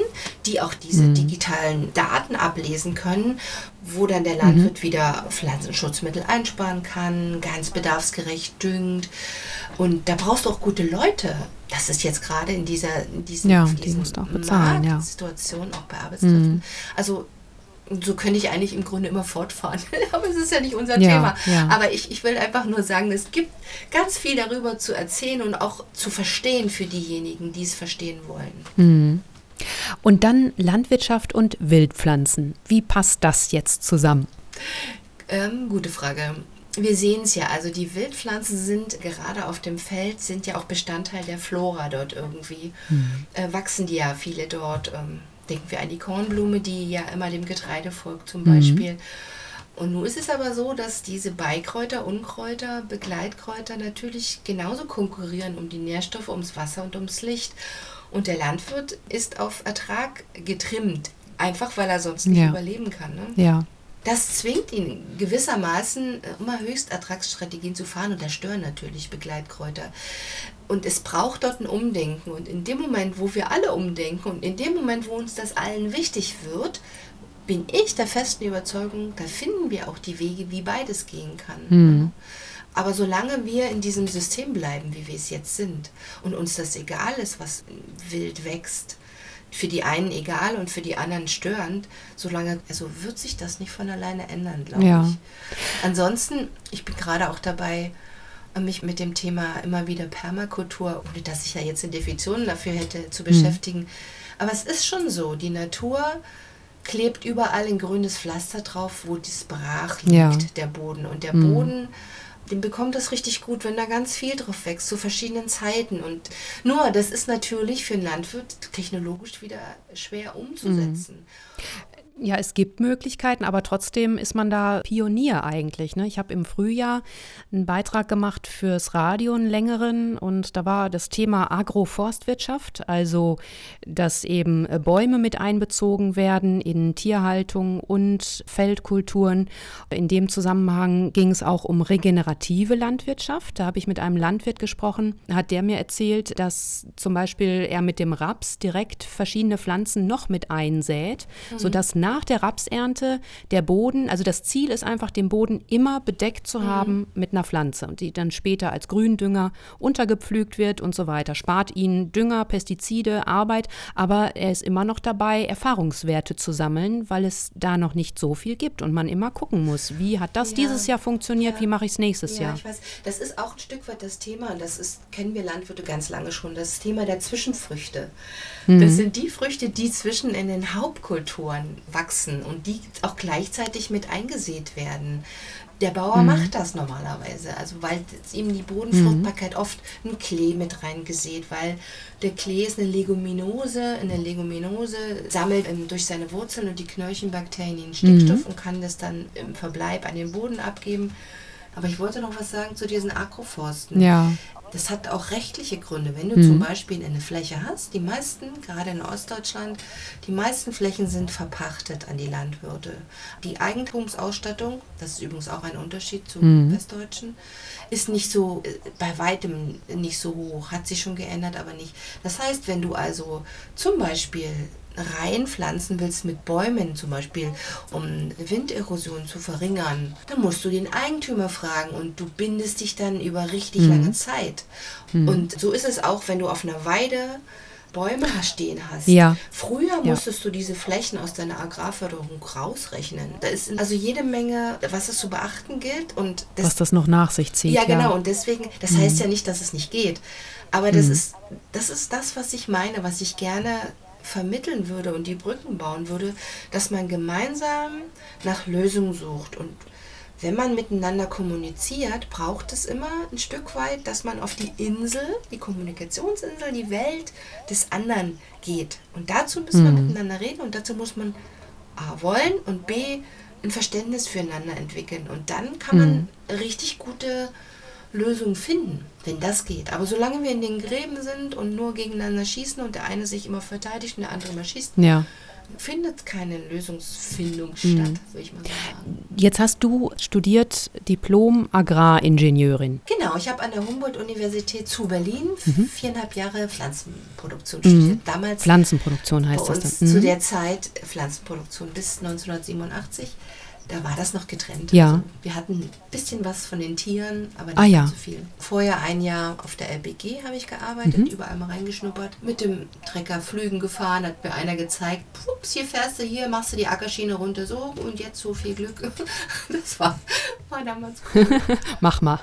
die auch diese mhm. digitalen Daten ablesen können, wo dann der Landwirt mhm. wieder Pflanzenschutzmittel einsparen kann, ganz bedarfsgerecht düngt. Und da brauchst du auch gute Leute. Das ist jetzt gerade in dieser in diesen, ja, die musst auch bezahlen, ja. Situation auch bei Arbeitskräften. Mhm. Also so könnte ich eigentlich im Grunde immer fortfahren. Aber es ist ja nicht unser ja, Thema. Ja. Aber ich, ich will einfach nur sagen, es gibt ganz viel darüber zu erzählen und auch zu verstehen für diejenigen, die es verstehen wollen. Mhm. Und dann Landwirtschaft und Wildpflanzen. Wie passt das jetzt zusammen? Ähm, gute Frage. Wir sehen es ja, also die Wildpflanzen sind gerade auf dem Feld, sind ja auch Bestandteil der Flora dort irgendwie. Mhm. Äh, wachsen die ja viele dort. Ähm, denken wir an die Kornblume, die ja immer dem Getreide folgt zum Beispiel. Mhm. Und nun ist es aber so, dass diese Beikräuter, Unkräuter, Begleitkräuter natürlich genauso konkurrieren um die Nährstoffe, ums Wasser und ums Licht. Und der Landwirt ist auf Ertrag getrimmt, einfach weil er sonst nicht ja. überleben kann. Ne? Ja. Das zwingt ihn gewissermaßen immer Höchstertragsstrategien zu fahren und da stören natürlich Begleitkräuter. Und es braucht dort ein Umdenken. Und in dem Moment, wo wir alle umdenken und in dem Moment, wo uns das allen wichtig wird, bin ich der festen Überzeugung, da finden wir auch die Wege, wie beides gehen kann. Mhm. Aber solange wir in diesem System bleiben, wie wir es jetzt sind, und uns das egal ist, was wild wächst, für die einen egal und für die anderen störend, solange, also wird sich das nicht von alleine ändern, glaube ja. ich. Ansonsten, ich bin gerade auch dabei, mich mit dem Thema immer wieder Permakultur, ohne dass ich ja jetzt eine Definition dafür hätte, zu beschäftigen. Mhm. Aber es ist schon so, die Natur klebt überall ein grünes Pflaster drauf, wo das brach liegt, ja. der Boden. Und der mhm. Boden, den bekommt das richtig gut, wenn da ganz viel drauf wächst, zu verschiedenen Zeiten. Und nur, das ist natürlich für einen Landwirt technologisch wieder schwer umzusetzen. Mhm. Ja, es gibt Möglichkeiten, aber trotzdem ist man da Pionier eigentlich. Ne? Ich habe im Frühjahr einen Beitrag gemacht fürs Radio, einen längeren, und da war das Thema Agroforstwirtschaft, also dass eben äh, Bäume mit einbezogen werden in Tierhaltung und Feldkulturen. In dem Zusammenhang ging es auch um regenerative Landwirtschaft. Da habe ich mit einem Landwirt gesprochen, hat der mir erzählt, dass zum Beispiel er mit dem Raps direkt verschiedene Pflanzen noch mit einsät, mhm. sodass nach der Rapsernte der Boden, also das Ziel ist einfach, den Boden immer bedeckt zu mhm. haben mit einer Pflanze und die dann später als Gründünger untergepflügt wird und so weiter. Spart ihnen Dünger, Pestizide, Arbeit, aber er ist immer noch dabei, Erfahrungswerte zu sammeln, weil es da noch nicht so viel gibt und man immer gucken muss, wie hat das ja. dieses Jahr funktioniert, ja. wie mache ich es nächstes ja, Jahr. Ich weiß, das ist auch ein Stück weit das Thema, das ist, kennen wir Landwirte ganz lange schon, das Thema der Zwischenfrüchte. Mhm. Das sind die Früchte, die zwischen in den Hauptkulturen wachsen und die auch gleichzeitig mit eingesät werden. Der Bauer mhm. macht das normalerweise, also weil ihm die Bodenfruchtbarkeit mhm. oft ein Klee mit reingesät, weil der Klee ist eine Leguminose, eine Leguminose sammelt ähm, durch seine Wurzeln und die Knöllchenbakterien den Stickstoff mhm. und kann das dann im Verbleib an den Boden abgeben. Aber ich wollte noch was sagen zu diesen Agroforsten. Ja. Das hat auch rechtliche Gründe. Wenn du mhm. zum Beispiel eine Fläche hast, die meisten, gerade in Ostdeutschland, die meisten Flächen sind verpachtet an die Landwirte. Die Eigentumsausstattung, das ist übrigens auch ein Unterschied zum mhm. Westdeutschen, ist nicht so, äh, bei weitem nicht so hoch, hat sich schon geändert, aber nicht. Das heißt, wenn du also zum Beispiel reinpflanzen willst mit Bäumen zum Beispiel, um Winderosion zu verringern, dann musst du den Eigentümer fragen und du bindest dich dann über richtig mhm. lange Zeit. Mhm. Und so ist es auch, wenn du auf einer Weide Bäume stehen hast. Ja. Früher musstest ja. du diese Flächen aus deiner Agrarförderung rausrechnen. Da ist also jede Menge, was es zu beachten gilt und das, was das noch nach sich zieht. Ja, genau. Ja. Und deswegen, das mhm. heißt ja nicht, dass es nicht geht. Aber das mhm. ist, das ist das, was ich meine, was ich gerne vermitteln würde und die Brücken bauen würde, dass man gemeinsam nach Lösungen sucht. Und wenn man miteinander kommuniziert, braucht es immer ein Stück weit, dass man auf die Insel, die Kommunikationsinsel, die Welt des anderen geht. Und dazu muss mhm. man miteinander reden und dazu muss man A wollen und B ein Verständnis füreinander entwickeln. Und dann kann man mhm. richtig gute Lösungen finden, wenn das geht. Aber solange wir in den Gräben sind und nur gegeneinander schießen und der eine sich immer verteidigt und der andere immer schießt, ja. findet keine Lösungsfindung mhm. statt, würde ich mal sagen. Jetzt hast du studiert Diplom Agraringenieurin. Genau, ich habe an der Humboldt-Universität zu Berlin mhm. viereinhalb Jahre Pflanzenproduktion mhm. studiert. Damals Pflanzenproduktion heißt bei das dann. Zu mhm. der Zeit Pflanzenproduktion bis 1987 da war das noch getrennt. Ja. Also wir hatten ein bisschen was von den Tieren, aber nicht ah, ja. so viel. Vorher ein Jahr auf der LBG habe ich gearbeitet, mhm. überall mal reingeschnuppert. Mit dem Trecker Flügen gefahren, hat mir einer gezeigt, pups, hier fährst du hier, machst du die Ackerschiene runter, so und jetzt so viel Glück. Das war, war damals cool. Mach mal.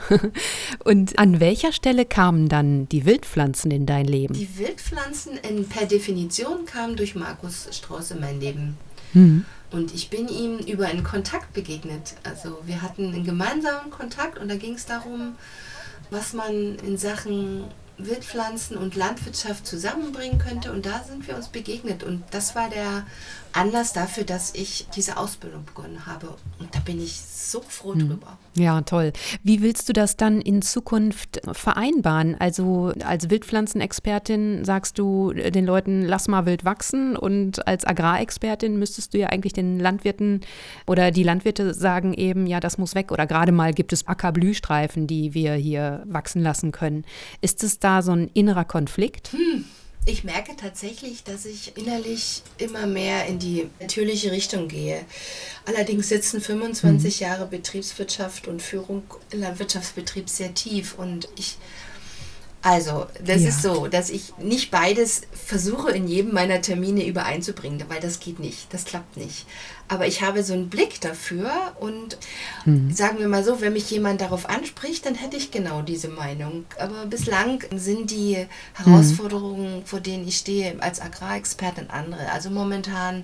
Und an welcher Stelle kamen dann die Wildpflanzen in dein Leben? Die Wildpflanzen in, per Definition kamen durch Markus Strauß in mein Leben. Mhm. Und ich bin ihm über einen Kontakt begegnet. Also wir hatten einen gemeinsamen Kontakt und da ging es darum, was man in Sachen Wildpflanzen und Landwirtschaft zusammenbringen könnte. Und da sind wir uns begegnet. Und das war der Anlass dafür, dass ich diese Ausbildung begonnen habe. Und da bin ich so froh hm. drüber. Ja, toll. Wie willst du das dann in Zukunft vereinbaren? Also als Wildpflanzenexpertin sagst du den Leuten, lass mal wild wachsen. Und als Agrarexpertin müsstest du ja eigentlich den Landwirten oder die Landwirte sagen eben, ja, das muss weg. Oder gerade mal gibt es Ackerblühstreifen, die wir hier wachsen lassen können. Ist es da so ein innerer Konflikt? Hm. Ich merke tatsächlich, dass ich innerlich immer mehr in die natürliche Richtung gehe. Allerdings sitzen 25 mhm. Jahre Betriebswirtschaft und Führung im Landwirtschaftsbetrieb sehr tief und ich also, das ja. ist so, dass ich nicht beides versuche in jedem meiner Termine übereinzubringen, weil das geht nicht, das klappt nicht. Aber ich habe so einen Blick dafür und mhm. sagen wir mal so, wenn mich jemand darauf anspricht, dann hätte ich genau diese Meinung. Aber bislang sind die Herausforderungen, mhm. vor denen ich stehe als Agrarexpertin andere. Also momentan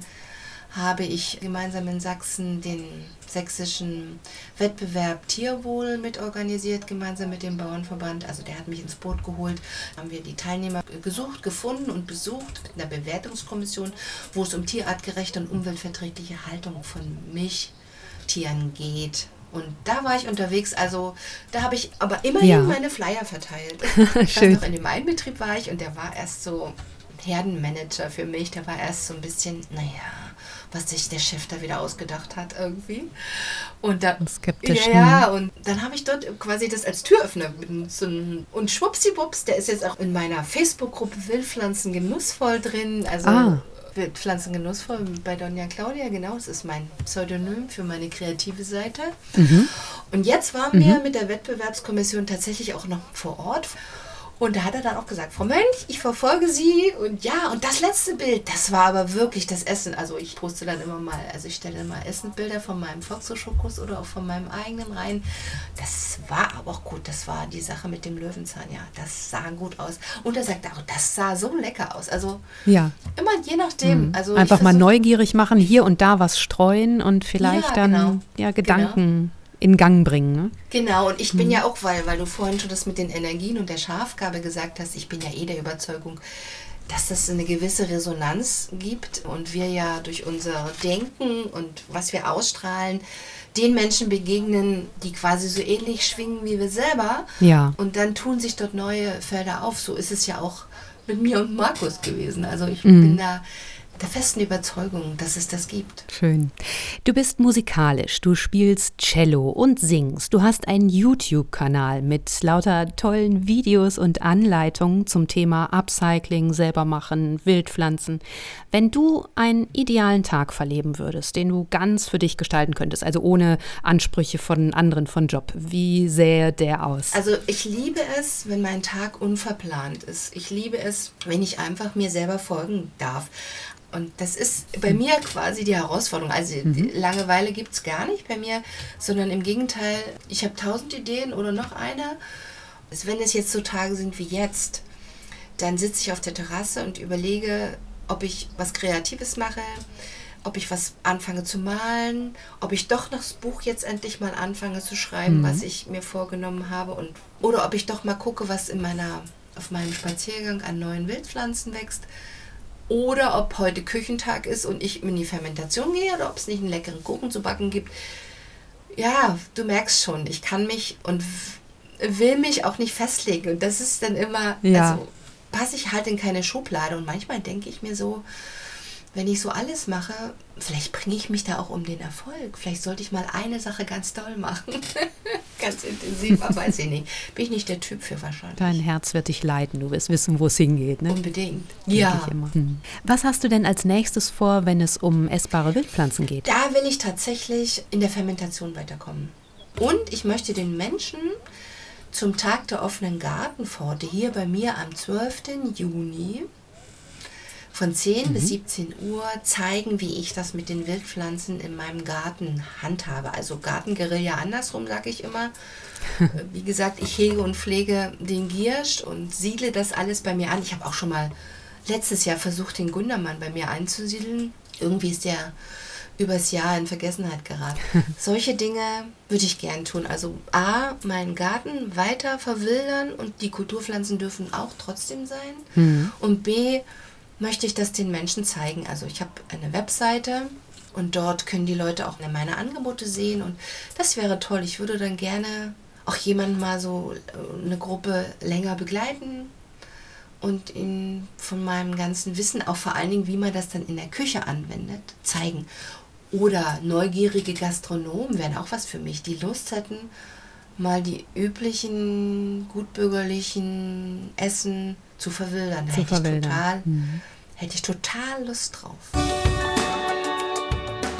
habe ich gemeinsam in Sachsen den sächsischen Wettbewerb Tierwohl mitorganisiert, gemeinsam mit dem Bauernverband. Also der hat mich ins Boot geholt. Haben wir die Teilnehmer gesucht, gefunden und besucht mit einer Bewertungskommission, wo es um tierartgerechte und umweltverträgliche Haltung von Milchtieren geht. Und da war ich unterwegs, also da habe ich aber immerhin ja. meine Flyer verteilt. Schön. Noch in dem Einbetrieb war ich und der war erst so Herdenmanager für mich. Der war erst so ein bisschen, naja, was sich der Chef da wieder ausgedacht hat irgendwie. Und dann, Skeptisch. Ja, ja, und dann habe ich dort quasi das als Türöffner so und schwuppsiwupps, der ist jetzt auch in meiner Facebook-Gruppe Wildpflanzen genussvoll drin. Also ah. Wildpflanzen genussvoll bei Donja Claudia, genau, das ist mein Pseudonym für meine kreative Seite. Mhm. Und jetzt waren wir mhm. mit der Wettbewerbskommission tatsächlich auch noch vor Ort. Und da hat er dann auch gesagt, Frau Mönch, ich verfolge Sie. Und ja, und das letzte Bild, das war aber wirklich das Essen. Also ich poste dann immer mal, also ich stelle immer Essenbilder von meinem Foxo-Schokus oder auch von meinem eigenen rein. Das war aber auch gut. Das war die Sache mit dem Löwenzahn, ja. Das sah gut aus. Und er sagt auch, das sah so lecker aus. Also ja. immer je nachdem. Mhm. Also Einfach mal neugierig machen, hier und da was streuen und vielleicht ja, dann genau. ja, Gedanken. Genau in Gang bringen. Ne? Genau, und ich bin mhm. ja auch, weil, weil du vorhin schon das mit den Energien und der Schafgabe gesagt hast, ich bin ja eh der Überzeugung, dass es eine gewisse Resonanz gibt und wir ja durch unser Denken und was wir ausstrahlen, den Menschen begegnen, die quasi so ähnlich schwingen wie wir selber. Ja. Und dann tun sich dort neue Felder auf. So ist es ja auch mit mir und Markus gewesen. Also ich mhm. bin da der festen Überzeugung, dass es das gibt. Schön. Du bist musikalisch, du spielst Cello und singst. Du hast einen YouTube-Kanal mit lauter tollen Videos und Anleitungen zum Thema Upcycling, selber machen, Wildpflanzen. Wenn du einen idealen Tag verleben würdest, den du ganz für dich gestalten könntest, also ohne Ansprüche von anderen von Job, wie sähe der aus? Also ich liebe es, wenn mein Tag unverplant ist. Ich liebe es, wenn ich einfach mir selber folgen darf. Und das ist bei mir quasi die Herausforderung. Also mhm. Langeweile gibt es gar nicht bei mir, sondern im Gegenteil, ich habe tausend Ideen oder noch eine. Also wenn es jetzt so Tage sind wie jetzt, dann sitze ich auf der Terrasse und überlege, ob ich was Kreatives mache, ob ich was anfange zu malen, ob ich doch noch das Buch jetzt endlich mal anfange zu schreiben, mhm. was ich mir vorgenommen habe, und, oder ob ich doch mal gucke, was in meiner, auf meinem Spaziergang an neuen Wildpflanzen wächst oder ob heute Küchentag ist und ich in die Fermentation gehe oder ob es nicht einen leckeren Kuchen zu backen gibt. Ja, du merkst schon, ich kann mich und will mich auch nicht festlegen. Und das ist dann immer, ja. also passe ich halt in keine Schublade. Und manchmal denke ich mir so, wenn ich so alles mache, vielleicht bringe ich mich da auch um den Erfolg. Vielleicht sollte ich mal eine Sache ganz toll machen. ganz intensiv, aber weiß ich nicht. Bin ich nicht der Typ für wahrscheinlich. Dein Herz wird dich leiten. Du wirst wissen, wo es hingeht. Ne? Unbedingt. Ja. Hm. Was hast du denn als nächstes vor, wenn es um essbare Wildpflanzen geht? Da will ich tatsächlich in der Fermentation weiterkommen. Und ich möchte den Menschen zum Tag der offenen Gartenpforte hier bei mir am 12. Juni von 10 mhm. bis 17 Uhr zeigen, wie ich das mit den Wildpflanzen in meinem Garten handhabe. Also Gartenguerilla andersrum, sage ich immer. Wie gesagt, ich hege und pflege den Giersch und siedle das alles bei mir an. Ich habe auch schon mal letztes Jahr versucht, den Gundermann bei mir einzusiedeln. Irgendwie ist der übers Jahr in Vergessenheit geraten. Solche Dinge würde ich gern tun. Also A, meinen Garten weiter verwildern und die Kulturpflanzen dürfen auch trotzdem sein. Mhm. Und B, möchte ich das den Menschen zeigen. Also ich habe eine Webseite und dort können die Leute auch meine Angebote sehen und das wäre toll. Ich würde dann gerne auch jemanden mal so äh, eine Gruppe länger begleiten und ihnen von meinem ganzen Wissen, auch vor allen Dingen, wie man das dann in der Küche anwendet, zeigen. Oder neugierige Gastronomen wären auch was für mich, die Lust hätten, mal die üblichen gutbürgerlichen Essen zu verwildern. Da zu hätte, verwildern. Ich total, mhm. hätte ich total Lust drauf.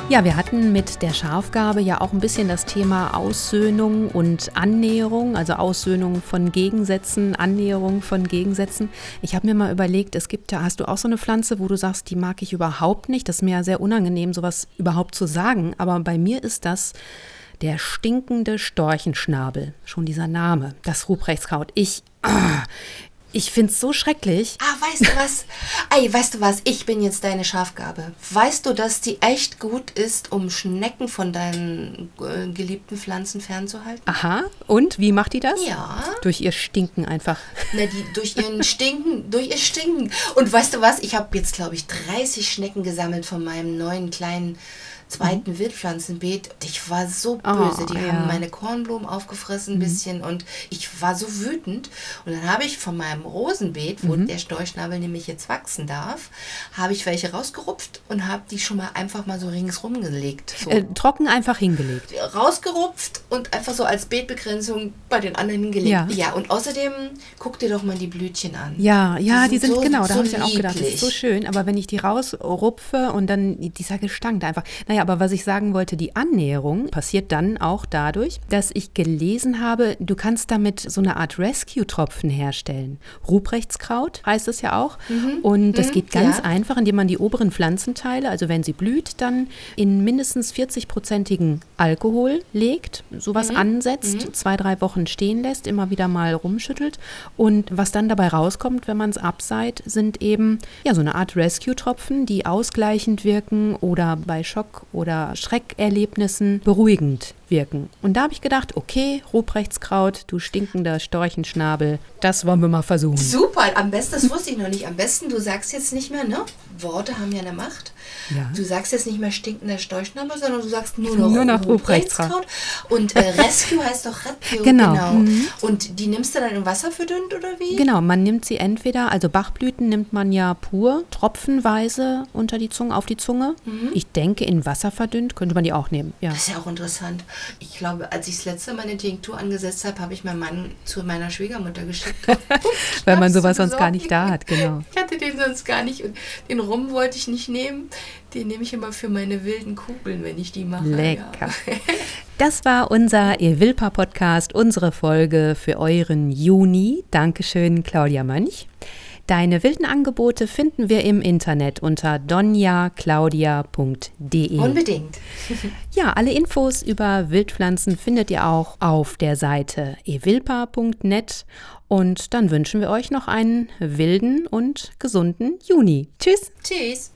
Ja, wir hatten mit der Schafgabe ja auch ein bisschen das Thema Aussöhnung und Annäherung, also Aussöhnung von Gegensätzen, Annäherung von Gegensätzen. Ich habe mir mal überlegt, es gibt ja, hast du auch so eine Pflanze, wo du sagst, die mag ich überhaupt nicht. Das ist mir ja sehr unangenehm, sowas überhaupt zu sagen. Aber bei mir ist das der stinkende Storchenschnabel. Schon dieser Name, das Ruprechtskaut. Ich, Ich finde es so schrecklich. Ah, weißt du was? Ey, weißt du was? Ich bin jetzt deine Schafgabe. Weißt du, dass die echt gut ist, um Schnecken von deinen äh, geliebten Pflanzen fernzuhalten? Aha. Und wie macht die das? Ja. Durch ihr Stinken einfach. Na, die durch ihren Stinken, durch ihr Stinken. Und weißt du was? Ich habe jetzt, glaube ich, 30 Schnecken gesammelt von meinem neuen kleinen zweiten mhm. Wildpflanzenbeet. Ich war so oh, böse. Oh, die ja. haben meine Kornblumen aufgefressen ein mhm. bisschen und ich war so wütend. Und dann habe ich von meinem Rosenbeet, wo mhm. der Storchschnabel nämlich jetzt wachsen darf, habe ich welche rausgerupft und habe die schon mal einfach mal so ringsrum gelegt. So. Äh, trocken einfach hingelegt. Rausgerupft und einfach so als Beetbegrenzung bei den anderen hingelegt. Ja, ja und außerdem guck dir doch mal die Blütchen an. Ja, ja, die sind, die sind so, genau, da so habe ich auch gedacht, das ist so schön. Aber wenn ich die rausrupfe und dann dieser Gestank da einfach. Naja, aber was ich sagen wollte, die Annäherung passiert dann auch dadurch, dass ich gelesen habe, du kannst damit so eine Art Rescue-Tropfen herstellen. Rupreichtskraut heißt es ja auch. Mhm. Und das mhm. geht ganz ja. einfach, indem man die oberen Pflanzenteile, also wenn sie blüht, dann in mindestens 40-prozentigen Alkohol legt, sowas mhm. ansetzt, mhm. zwei, drei Wochen stehen lässt, immer wieder mal rumschüttelt. Und was dann dabei rauskommt, wenn man es abseit, sind eben ja so eine Art Rescue-Tropfen, die ausgleichend wirken oder bei Schock oder Schreckerlebnissen beruhigend wirken. Und da habe ich gedacht, okay, Rupreichtskraut, du stinkender Storchenschnabel, das wollen wir mal versuchen. Super, am besten, das wusste ich noch nicht, am besten, du sagst jetzt nicht mehr, ne? Worte haben ja eine Macht. Ja. Du sagst jetzt nicht mehr stinkender Storchnabel, sondern du sagst nur noch, nur noch Rupreichtskraut. Und äh, Rescue heißt doch Rescue. Genau. genau. Mhm. Und die nimmst du dann im Wasser verdünnt oder wie? Genau, man nimmt sie entweder, also Bachblüten nimmt man ja pur, tropfenweise unter die Zunge, auf die Zunge. Mhm. Ich denke, in Wasser verdünnt könnte man die auch nehmen. Ja. Das ist ja auch interessant. Ich glaube, als ich das letzte Mal eine Tinktur angesetzt habe, habe ich meinen Mann zu meiner Schwiegermutter geschickt. Weil man sowas sonst gar nicht da hat, genau. Ich hatte den sonst gar nicht und den Rum wollte ich nicht nehmen. Den nehme ich immer für meine wilden Kugeln, wenn ich die mache. Lecker. Ja. Das war unser Evilpa Podcast, unsere Folge für euren Juni. Dankeschön, Claudia Mönch. Deine wilden Angebote finden wir im Internet unter donjaclaudia.de. Unbedingt. ja, alle Infos über Wildpflanzen findet ihr auch auf der Seite evilpa.net. Und dann wünschen wir euch noch einen wilden und gesunden Juni. Tschüss. Tschüss.